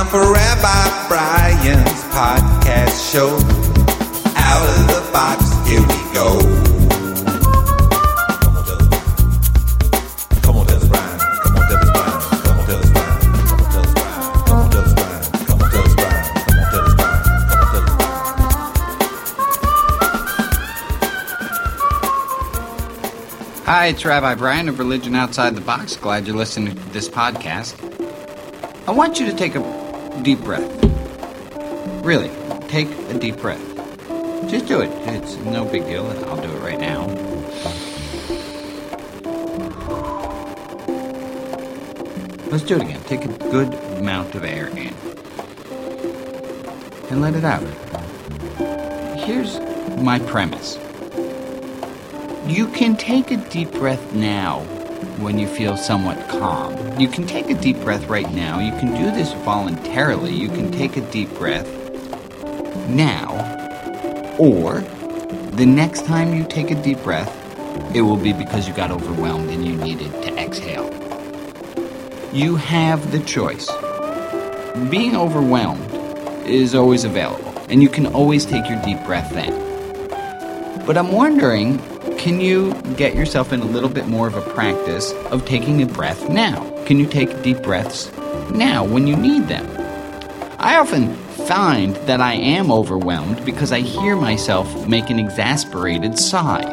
time for Rabbi Brian's podcast show. Out of the box, here we go. Hi, it's Rabbi Brian of Religion Outside the Box. Glad you're listening to this podcast. I want you to take a deep breath. Really, take a deep breath. Just do it. It's no big deal. I'll do it right now. Let's do it again. Take a good amount of air in and let it out. Here's my premise. You can take a deep breath now when you feel somewhat calm. You can take a deep breath right now. You can do this voluntarily. You can take a deep breath now, or the next time you take a deep breath, it will be because you got overwhelmed and you needed to exhale. You have the choice. Being overwhelmed is always available, and you can always take your deep breath then. But I'm wondering, can you get yourself in a little bit more of a practice of taking a breath now? Can you take deep breaths now when you need them? I often find that I am overwhelmed because I hear myself make an exasperated sigh.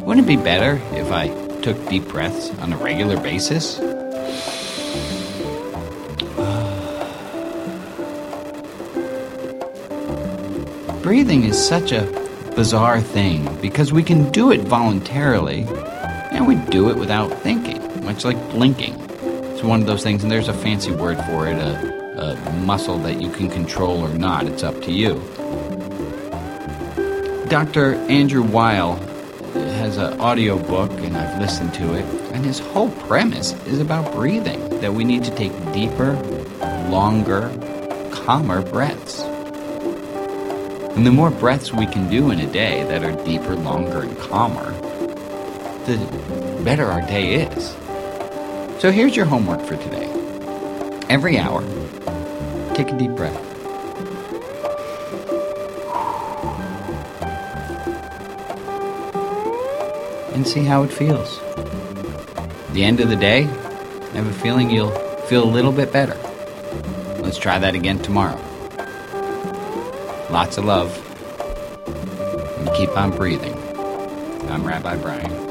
Wouldn't it be better if I took deep breaths on a regular basis? Breathing is such a bizarre thing because we can do it voluntarily and we do it without thinking, much like blinking. It's one of those things, and there's a fancy word for it a, a muscle that you can control or not. It's up to you. Dr. Andrew Weil has an audio book, and I've listened to it, and his whole premise is about breathing that we need to take deeper, longer, calmer breaths. And the more breaths we can do in a day that are deeper, longer, and calmer, the better our day is. So here's your homework for today. Every hour, take a deep breath. And see how it feels. At the end of the day, I have a feeling you'll feel a little bit better. Let's try that again tomorrow. Lots of love. And keep on breathing. I'm Rabbi Brian.